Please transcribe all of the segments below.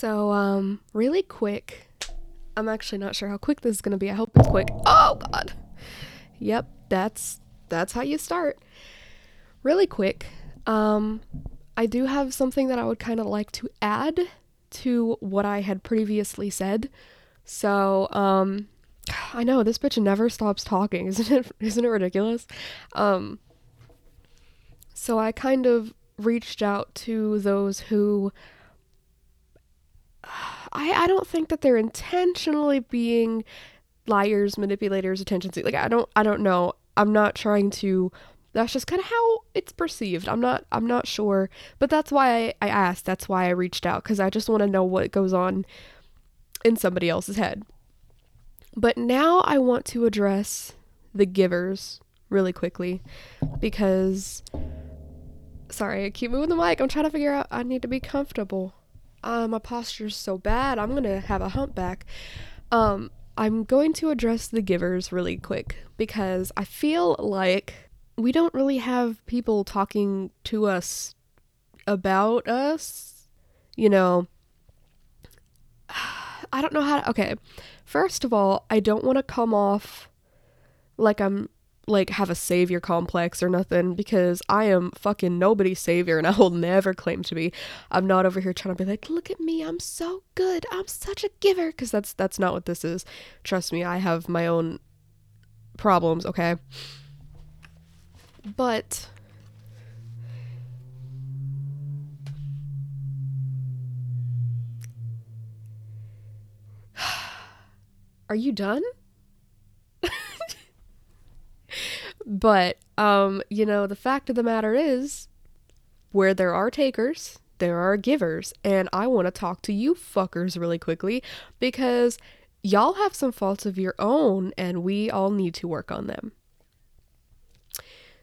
So, um, really quick. I'm actually not sure how quick this is going to be. I hope it's quick. Oh god. Yep, that's that's how you start. Really quick. Um I do have something that I would kind of like to add to what I had previously said. So, um I know this bitch never stops talking. Isn't it isn't it ridiculous? Um so I kind of reached out to those who I, I don't think that they're intentionally being liars, manipulators, attention seekers. Like I don't I don't know. I'm not trying to that's just kind of how it's perceived. I'm not I'm not sure, but that's why I, I asked. That's why I reached out cuz I just want to know what goes on in somebody else's head. But now I want to address the givers really quickly because sorry, I keep moving the mic. I'm trying to figure out I need to be comfortable uh, my is so bad, I'm gonna have a humpback. Um, I'm going to address the givers really quick because I feel like we don't really have people talking to us about us. You know, I don't know how to. Okay, first of all, I don't want to come off like I'm like have a savior complex or nothing because I am fucking nobody's savior and I will never claim to be. I'm not over here trying to be like, look at me, I'm so good, I'm such a giver because that's that's not what this is. Trust me, I have my own problems, okay? But Are you done? But um, you know, the fact of the matter is where there are takers, there are givers, and I want to talk to you fuckers really quickly because y'all have some faults of your own and we all need to work on them.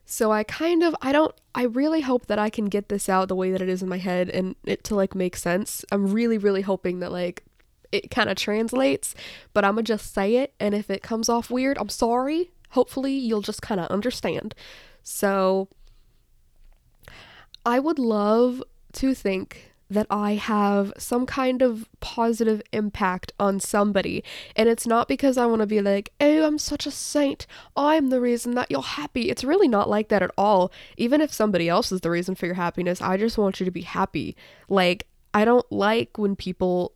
So I kind of I don't I really hope that I can get this out the way that it is in my head and it to like make sense. I'm really really hoping that like it kind of translates, but I'm gonna just say it and if it comes off weird, I'm sorry hopefully you'll just kind of understand. So I would love to think that I have some kind of positive impact on somebody. And it's not because I want to be like, oh, I'm such a saint. I'm the reason that you're happy. It's really not like that at all. Even if somebody else is the reason for your happiness, I just want you to be happy. Like, I don't like when people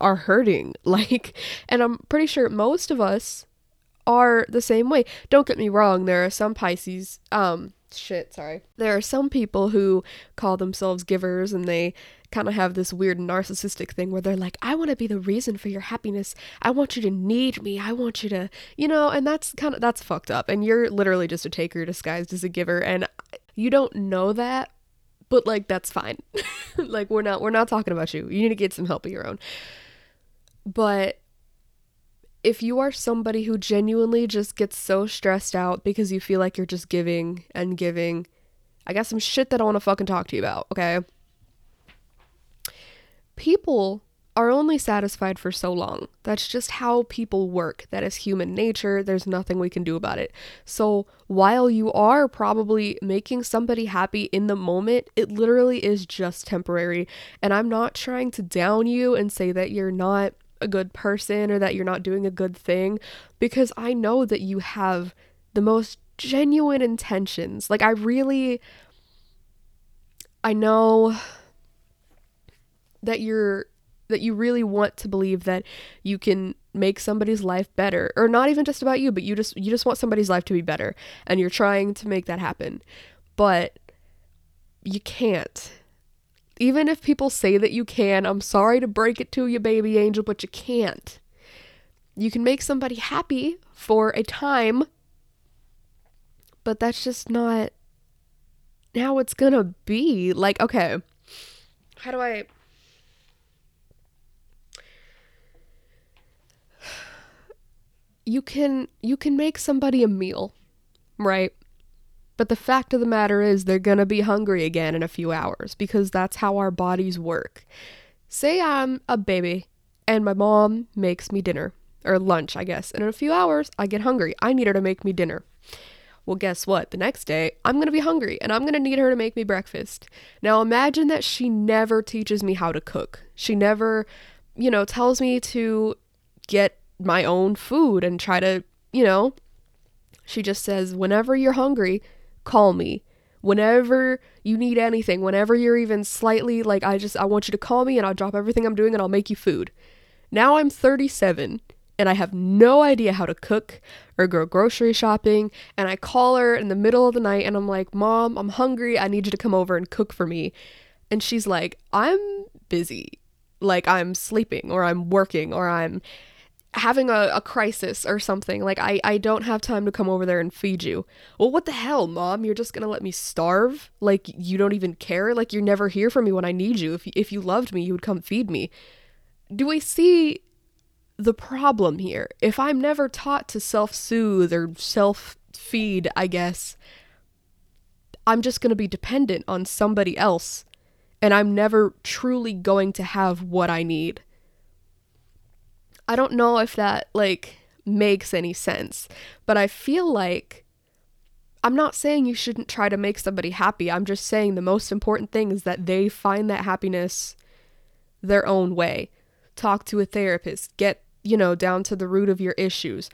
are hurting. Like, and I'm pretty sure most of us are the same way. Don't get me wrong, there are some Pisces, um, shit, sorry. There are some people who call themselves givers and they kind of have this weird narcissistic thing where they're like, I want to be the reason for your happiness. I want you to need me. I want you to, you know, and that's kind of, that's fucked up. And you're literally just a taker disguised as a giver. And you don't know that, but like, that's fine. like, we're not, we're not talking about you. You need to get some help of your own. But if you are somebody who genuinely just gets so stressed out because you feel like you're just giving and giving, I got some shit that I want to fucking talk to you about, okay? People are only satisfied for so long. That's just how people work. That is human nature. There's nothing we can do about it. So, while you are probably making somebody happy in the moment, it literally is just temporary. And I'm not trying to down you and say that you're not a good person or that you're not doing a good thing because I know that you have the most genuine intentions. Like I really I know that you're that you really want to believe that you can make somebody's life better or not even just about you but you just you just want somebody's life to be better and you're trying to make that happen but you can't even if people say that you can, I'm sorry to break it to you, baby angel, but you can't. You can make somebody happy for a time, but that's just not how it's gonna be. Like, okay, how do I. You can you can make somebody a meal, right? But the fact of the matter is, they're gonna be hungry again in a few hours because that's how our bodies work. Say I'm a baby and my mom makes me dinner or lunch, I guess, and in a few hours I get hungry. I need her to make me dinner. Well, guess what? The next day, I'm going to be hungry and I'm going to need her to make me breakfast. Now, imagine that she never teaches me how to cook. She never, you know, tells me to get my own food and try to, you know, she just says, whenever you're hungry, call me. Whenever you need anything, whenever you're even slightly like, I just, I want you to call me and I'll drop everything I'm doing and I'll make you food. Now I'm 37 and I have no idea how to cook or go grocery shopping. And I call her in the middle of the night and I'm like, Mom, I'm hungry. I need you to come over and cook for me. And she's like, I'm busy. Like I'm sleeping or I'm working or I'm having a, a crisis or something. Like I, I don't have time to come over there and feed you. Well, what the hell, mom? You're just gonna let me starve? Like you don't even care? Like you're never here for me when I need you. If if you loved me, you would come feed me. Do we see the problem here. If I'm never taught to self soothe or self feed, I guess, I'm just going to be dependent on somebody else and I'm never truly going to have what I need. I don't know if that like makes any sense, but I feel like I'm not saying you shouldn't try to make somebody happy. I'm just saying the most important thing is that they find that happiness their own way. Talk to a therapist, get you know, down to the root of your issues.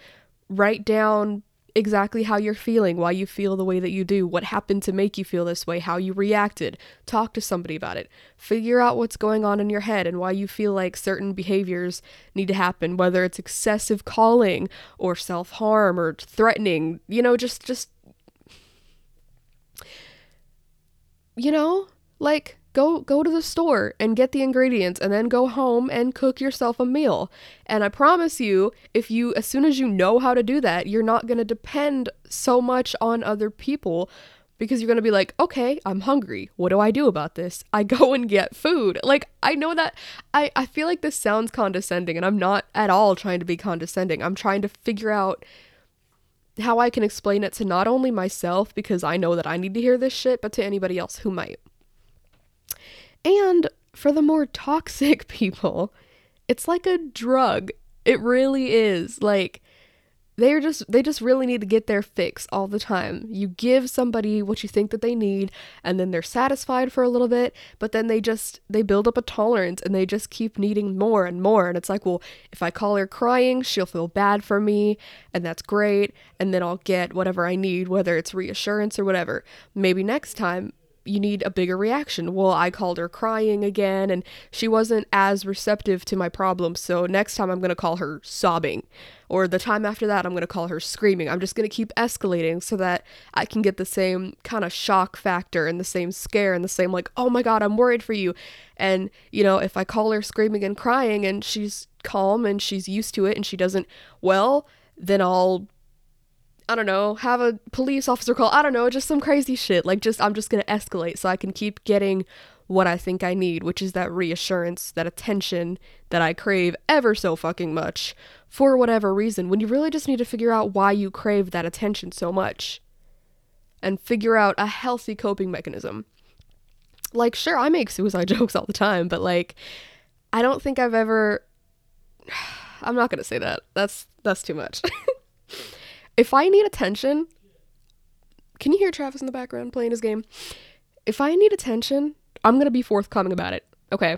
Write down exactly how you're feeling, why you feel the way that you do, what happened to make you feel this way, how you reacted. Talk to somebody about it. Figure out what's going on in your head and why you feel like certain behaviors need to happen, whether it's excessive calling or self-harm or threatening. You know, just just you know, like go go to the store and get the ingredients and then go home and cook yourself a meal. And I promise you, if you as soon as you know how to do that, you're not going to depend so much on other people because you're going to be like, "Okay, I'm hungry. What do I do about this?" I go and get food. Like, I know that I I feel like this sounds condescending and I'm not at all trying to be condescending. I'm trying to figure out how I can explain it to not only myself because I know that I need to hear this shit, but to anybody else who might. And for the more toxic people, it's like a drug. It really is. Like they're just they just really need to get their fix all the time. You give somebody what you think that they need and then they're satisfied for a little bit, but then they just they build up a tolerance and they just keep needing more and more and it's like, well, if I call her crying, she'll feel bad for me and that's great and then I'll get whatever I need, whether it's reassurance or whatever. Maybe next time you need a bigger reaction. Well, I called her crying again and she wasn't as receptive to my problems. So next time I'm going to call her sobbing. Or the time after that, I'm going to call her screaming. I'm just going to keep escalating so that I can get the same kind of shock factor and the same scare and the same, like, oh my God, I'm worried for you. And, you know, if I call her screaming and crying and she's calm and she's used to it and she doesn't, well, then I'll I don't know, have a police officer call. I don't know, just some crazy shit. Like, just, I'm just gonna escalate so I can keep getting what I think I need, which is that reassurance, that attention that I crave ever so fucking much for whatever reason. When you really just need to figure out why you crave that attention so much and figure out a healthy coping mechanism. Like, sure, I make suicide jokes all the time, but like, I don't think I've ever. I'm not gonna say that. That's that's too much. If I need attention, can you hear Travis in the background playing his game? If I need attention, I'm going to be forthcoming about it. Okay.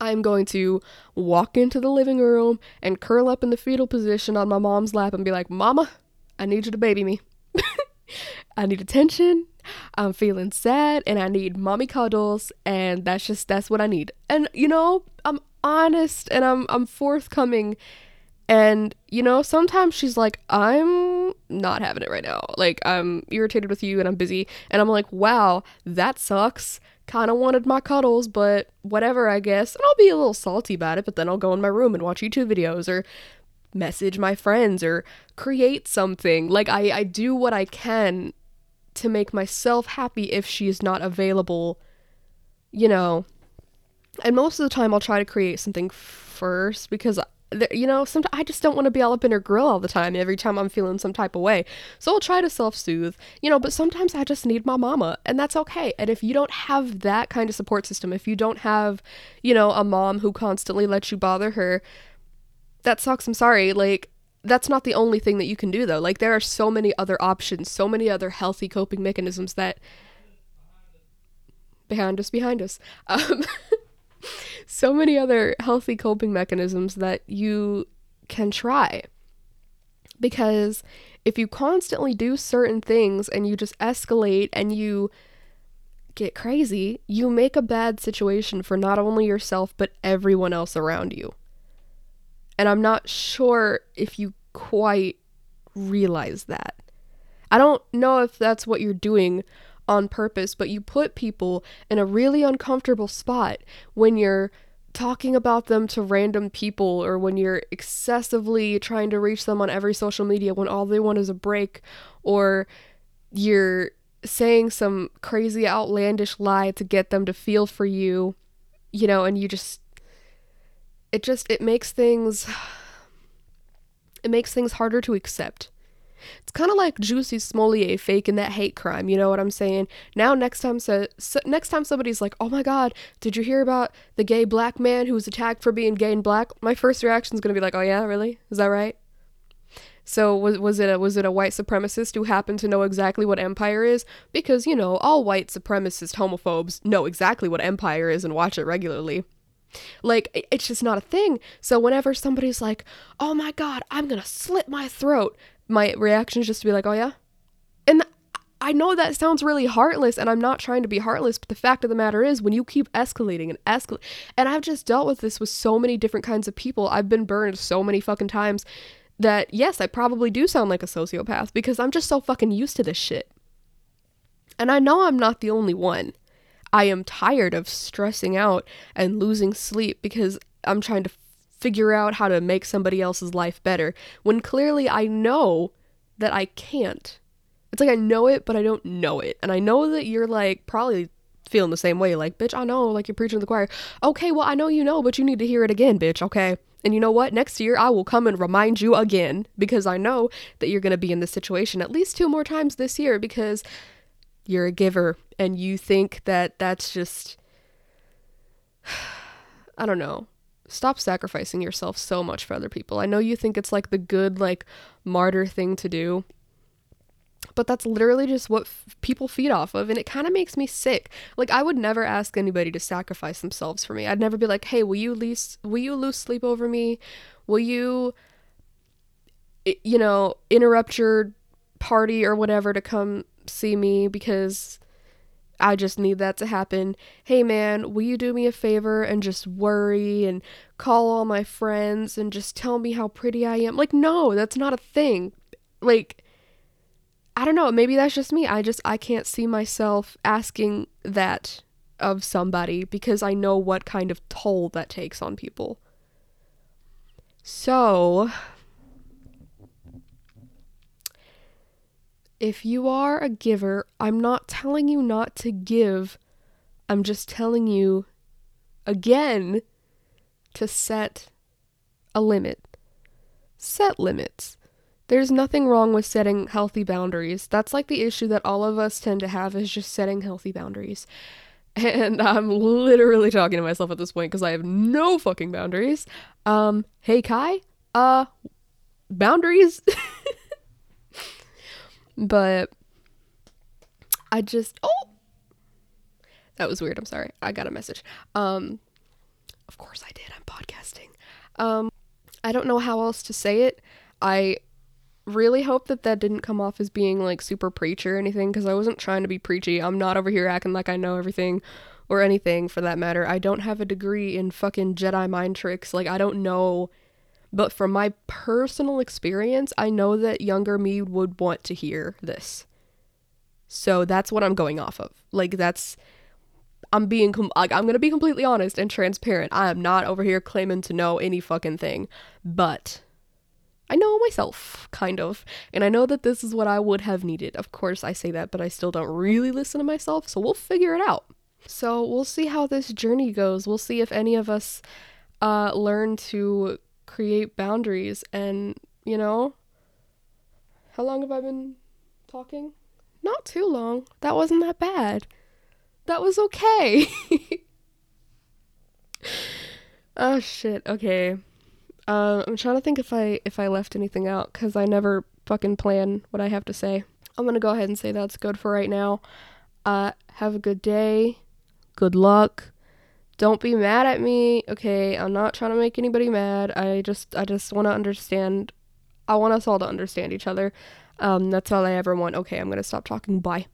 I'm going to walk into the living room and curl up in the fetal position on my mom's lap and be like, Mama, I need you to baby me. I need attention. I'm feeling sad and I need mommy cuddles and that's just that's what I need. And you know, I'm honest and I'm I'm forthcoming and, you know, sometimes she's like, I'm not having it right now. Like, I'm irritated with you and I'm busy. And I'm like, wow, that sucks. Kind of wanted my cuddles, but whatever, I guess. And I'll be a little salty about it, but then I'll go in my room and watch YouTube videos or message my friends or create something. Like, I, I do what I can to make myself happy if she's not available, you know. And most of the time, I'll try to create something first because you know, sometimes I just don't want to be all up in her grill all the time every time I'm feeling some type of way. So I'll try to self soothe, you know, but sometimes I just need my mama, and that's okay. And if you don't have that kind of support system, if you don't have, you know, a mom who constantly lets you bother her, that sucks. I'm sorry. Like, that's not the only thing that you can do though. Like there are so many other options, so many other healthy coping mechanisms that behind us, behind us. Um, so many other healthy coping mechanisms that you can try. Because if you constantly do certain things and you just escalate and you get crazy, you make a bad situation for not only yourself but everyone else around you. And I'm not sure if you quite realize that. I don't know if that's what you're doing on purpose, but you put people in a really uncomfortable spot when you're talking about them to random people or when you're excessively trying to reach them on every social media when all they want is a break or you're saying some crazy outlandish lie to get them to feel for you you know and you just it just it makes things it makes things harder to accept it's kind of like Jussie Smollett faking that hate crime. You know what I'm saying? Now, next time, so, so, next time somebody's like, "Oh my God, did you hear about the gay black man who was attacked for being gay and black?" My first reaction is gonna be like, "Oh yeah, really? Is that right?" So was was it a was it a white supremacist who happened to know exactly what empire is? Because you know all white supremacist homophobes know exactly what empire is and watch it regularly. Like it's just not a thing. So whenever somebody's like, "Oh my god, I'm going to slit my throat." My reaction is just to be like, oh yeah? And I know that sounds really heartless, and I'm not trying to be heartless, but the fact of the matter is, when you keep escalating and escalate, and I've just dealt with this with so many different kinds of people, I've been burned so many fucking times that yes, I probably do sound like a sociopath because I'm just so fucking used to this shit. And I know I'm not the only one. I am tired of stressing out and losing sleep because I'm trying to figure out how to make somebody else's life better when clearly I know that I can't. It's like I know it, but I don't know it. And I know that you're like probably feeling the same way. Like, bitch, I know, like you're preaching to the choir. Okay, well, I know you know, but you need to hear it again, bitch, okay? And you know what? Next year, I will come and remind you again because I know that you're going to be in this situation at least two more times this year because you're a giver and you think that that's just. I don't know stop sacrificing yourself so much for other people. I know you think it's like the good, like, martyr thing to do, but that's literally just what f- people feed off of and it kind of makes me sick. Like i would never ask anybody to sacrifice themselves for me. I'd never be like hey will you lose will you lose sleep over me? Will you you know interrupt your party or whatever to come see me because I just need that to happen. Hey man, will you do me a favor and just worry and call all my friends and just tell me how pretty I am? Like, no, that's not a thing. Like, I don't know, maybe that's just me. I just, I can't see myself asking that of somebody because I know what kind of toll that takes on people. So, if you are a giver, I'm not telling you not to give. I'm just telling you again to set a limit. Set limits. There's nothing wrong with setting healthy boundaries. That's like the issue that all of us tend to have is just setting healthy boundaries. And I'm literally talking to myself at this point because I have no fucking boundaries. Um, hey Kai, uh, boundaries. But I just oh that was weird. I'm sorry. I got a message. Um of course I did. I'm podcasting. Um I don't know how else to say it. I really hope that that didn't come off as being like super preachy or anything because I wasn't trying to be preachy. I'm not over here acting like I know everything or anything for that matter. I don't have a degree in fucking Jedi mind tricks. Like I don't know but from my personal experience, I know that younger me would want to hear this. So that's what I'm going off of. Like that's I'm being com- like I'm going to be completely honest and transparent. I am not over here claiming to know any fucking thing, but I know myself kind of, and I know that this is what I would have needed. Of course, I say that, but I still don't really listen to myself, so we'll figure it out. So, we'll see how this journey goes. We'll see if any of us uh learn to create boundaries and, you know, how long have I been talking? Not too long. That wasn't that bad. That was okay. oh shit. Okay. Uh, I'm trying to think if I if I left anything out because I never fucking plan what I have to say. I'm gonna go ahead and say that's good for right now. Uh, have a good day. Good luck. Don't be mad at me. Okay, I'm not trying to make anybody mad. I just I just want to understand. I want us all to understand each other. Um, that's all I ever want. Okay, I'm gonna stop talking. Bye.